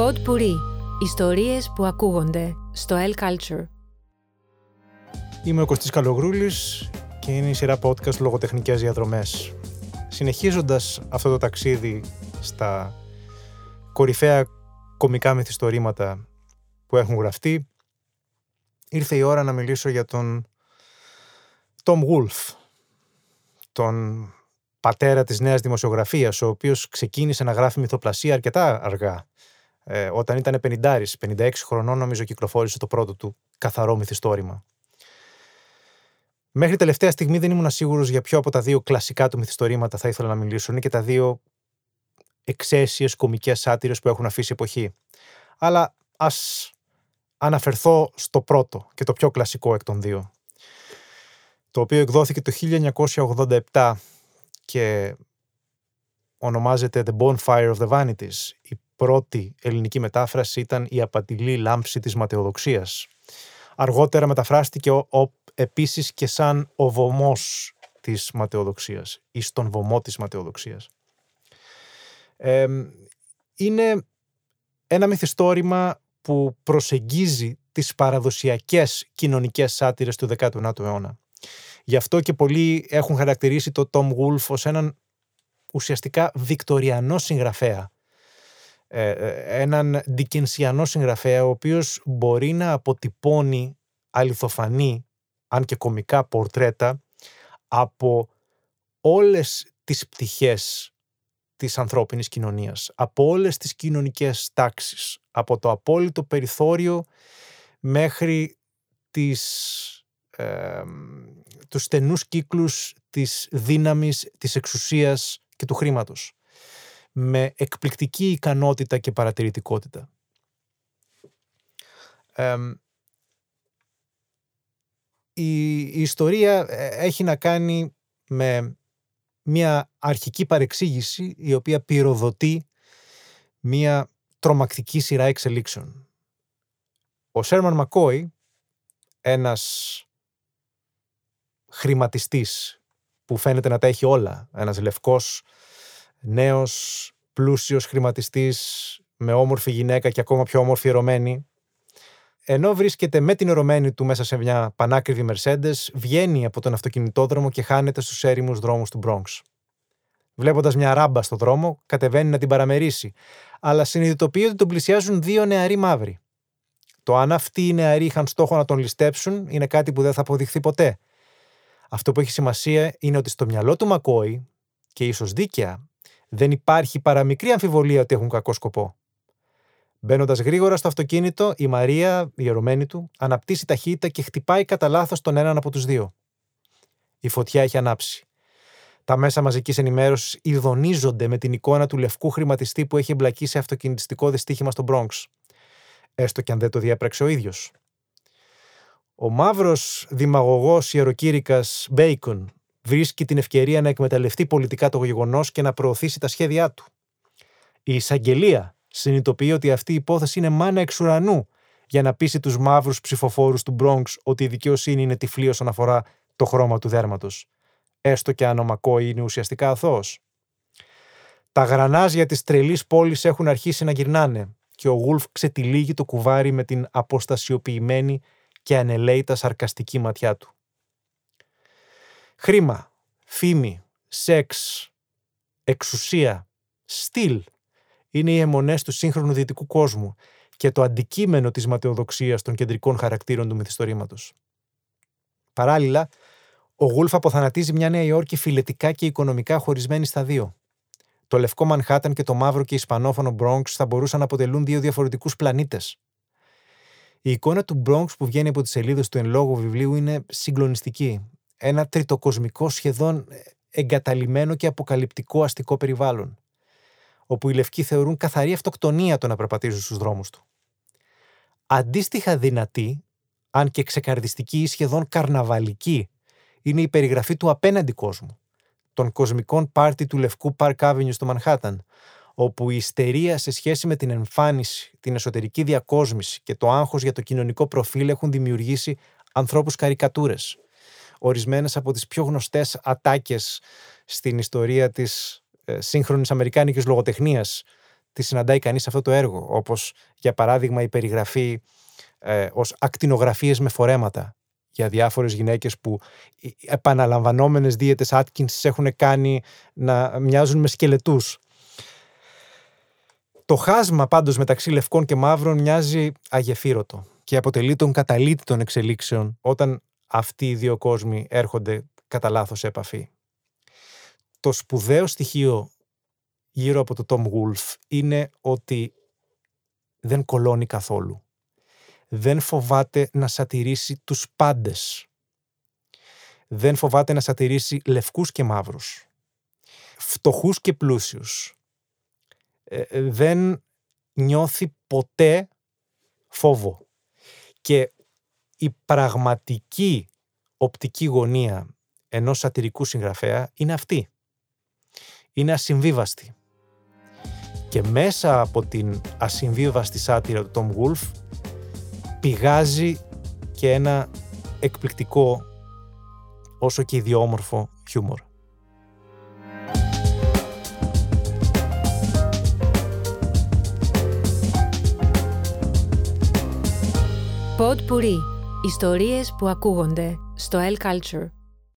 Pod Puri. Ιστορίες που ακούγονται στο El Culture. Είμαι ο Κωστής Καλογρούλης και είναι η σειρά podcast λογοτεχνικές διαδρομές. Συνεχίζοντας αυτό το ταξίδι στα κορυφαία κομικά μυθιστορήματα που έχουν γραφτεί, ήρθε η ώρα να μιλήσω για τον Tom Wolfe, τον πατέρα της νέας δημοσιογραφίας, ο οποίος ξεκίνησε να γράφει μυθοπλασία αρκετά αργά. Ε, όταν ήταν 50, 56 χρονών νομίζω κυκλοφόρησε το πρώτο του καθαρό μυθιστόρημα. Μέχρι τελευταία στιγμή δεν ήμουν σίγουρος για ποιο από τα δύο κλασικά του μυθιστορήματα θα ήθελα να μιλήσω. Είναι και τα δύο εξαίσιες κομικές σάτυρες που έχουν αφήσει εποχή. Αλλά ας αναφερθώ στο πρώτο και το πιο κλασικό εκ των δύο. Το οποίο εκδόθηκε το 1987 και ονομάζεται The Bonfire of the Vanities. Η πρώτη ελληνική μετάφραση ήταν η απατηλή λάμψη της ματαιοδοξίας. Αργότερα μεταφράστηκε ο, ο, επίσης και σαν ο βωμός της ματαιοδοξίας ή στον βωμό της ματαιοδοξίας. είναι ένα μυθιστόρημα που προσεγγίζει τις παραδοσιακές κοινωνικές σάτυρες του 19ου αιώνα. Γι' αυτό και πολλοί έχουν χαρακτηρίσει το Tom Wolfe ως έναν ουσιαστικά βικτοριανό συγγραφέα. Ε, ε, έναν δικενσιανό συγγραφέα ο οποίος μπορεί να αποτυπώνει αληθοφανή, αν και κομικά πορτρέτα από όλες τις πτυχές της ανθρώπινης κοινωνίας, από όλες τις κοινωνικές τάξεις, από το απόλυτο περιθώριο μέχρι τις ε, τους στενούς κύκλους της δύναμης, της εξουσίας και του χρήματος. Με εκπληκτική ικανότητα και παρατηρητικότητα. η, η ιστορία ε, έχει να κάνει με μια αρχική παρεξήγηση η οποία πυροδοτεί μια τρομακτική σειρά εξελίξεων. Ο Σέρμαν Μακόι, ένας χρηματιστής που φαίνεται να τα έχει όλα. Ένας λευκός, νέος, πλούσιος χρηματιστής με όμορφη γυναίκα και ακόμα πιο όμορφη ερωμένη. Ενώ βρίσκεται με την ερωμένη του μέσα σε μια πανάκριβη Mercedes, βγαίνει από τον αυτοκινητόδρομο και χάνεται στους έρημους δρόμους του Bronx. Βλέποντας μια ράμπα στο δρόμο, κατεβαίνει να την παραμερίσει, αλλά συνειδητοποιεί ότι τον πλησιάζουν δύο νεαροί μαύροι. Το αν αυτοί οι νεαροί είχαν στόχο να τον ληστέψουν είναι κάτι που δεν θα αποδειχθεί ποτέ, αυτό που έχει σημασία είναι ότι στο μυαλό του Μακόη, και ίσως δίκαια, δεν υπάρχει παραμικρή αμφιβολία ότι έχουν κακό σκοπό. Μπαίνοντας γρήγορα στο αυτοκίνητο, η Μαρία, η ερωμένη του, αναπτύσσει ταχύτητα και χτυπάει κατά λάθος τον έναν από τους δύο. Η φωτιά έχει ανάψει. Τα μέσα μαζικής ενημέρωσης ειδονίζονται με την εικόνα του λευκού χρηματιστή που έχει εμπλακεί σε αυτοκινητιστικό δυστύχημα στο Bronx. Έστω και αν δεν το διέπραξε ο ίδιος. Ο μαύρος δημαγωγός ιεροκήρυκας Μπέικον βρίσκει την ευκαιρία να εκμεταλλευτεί πολιτικά το γεγονός και να προωθήσει τα σχέδιά του. Η εισαγγελία συνειδητοποιεί ότι αυτή η υπόθεση είναι μάνα εξ ουρανού για να πείσει τους μαύρους ψηφοφόρους του Μπρόγκ ότι η δικαιοσύνη είναι τυφλή όσον αφορά το χρώμα του δέρματος. Έστω και αν ο Μακόη είναι ουσιαστικά αθώος. Τα γρανάζια της τρελής πόλης έχουν αρχίσει να γυρνάνε και ο Γούλφ ξετυλίγει το κουβάρι με την αποστασιοποιημένη και ανελαίητα σαρκαστική ματιά του. Χρήμα, φήμη, σεξ, εξουσία, στυλ είναι οι αιμονές του σύγχρονου δυτικού κόσμου και το αντικείμενο της ματαιοδοξίας των κεντρικών χαρακτήρων του μυθιστορήματος. Παράλληλα, ο Γούλφ αποθανατίζει μια Νέα Υόρκη φιλετικά και οικονομικά χωρισμένη στα δύο. Το λευκό Μανχάταν και το μαύρο και ισπανόφωνο Bronx θα μπορούσαν να αποτελούν δύο διαφορετικούς πλανήτες. Η εικόνα του Bronx που βγαίνει από τις σελίδες του εν λόγω βιβλίου είναι συγκλονιστική. Ένα τριτοκοσμικό σχεδόν εγκαταλειμμένο και αποκαλυπτικό αστικό περιβάλλον, όπου οι λευκοί θεωρούν καθαρή αυτοκτονία το να περπατήσουν στους δρόμους του. Αντίστοιχα δυνατή, αν και ξεκαρδιστική ή σχεδόν καρναβαλική, είναι η περιγραφή του απέναντι κόσμου, των κοσμικών πάρτι του λευκού Park Avenue στο Μανχάταν, όπου η ιστερία σε σχέση με την εμφάνιση, την εσωτερική διακόσμηση και το άγχος για το κοινωνικό προφίλ έχουν δημιουργήσει ανθρώπους καρικατούρες. Ορισμένες από τις πιο γνωστές ατάκες στην ιστορία της ε, σύγχρονης αμερικάνικης λογοτεχνίας, τη συναντάει κανείς σε αυτό το έργο, όπως για παράδειγμα η περιγραφή ε, ως ακτινογραφίες με φορέματα για διάφορες γυναίκες που επαναλαμβανόμενες δίαιτες Atkins έχουν κάνει να μοιάζουν με σκελετούς. Το χάσμα πάντως μεταξύ λευκών και μαύρων μοιάζει αγεφύρωτο και αποτελεί τον καταλήτη των εξελίξεων όταν αυτοί οι δύο κόσμοι έρχονται κατά λάθος σε επαφή. Το σπουδαίο στοιχείο γύρω από το Tom Wolf είναι ότι δεν κολώνει καθόλου. Δεν φοβάται να σατηρήσει τους πάντες. Δεν φοβάται να σατηρήσει λευκούς και μαύρους. Φτωχούς και πλούσιους. Ε, ε, δεν νιώθει ποτέ φόβο. Και η πραγματική οπτική γωνία ενός σατυρικού συγγραφέα είναι αυτή. Είναι ασυμβίβαστη. Και μέσα από την ασυμβίβαστη σάτυρα του Tom Wolf πηγάζει και ένα εκπληκτικό όσο και ιδιόμορφο χιούμορ. Pod Puri. Ιστορίες που ακούγονται στο L Culture.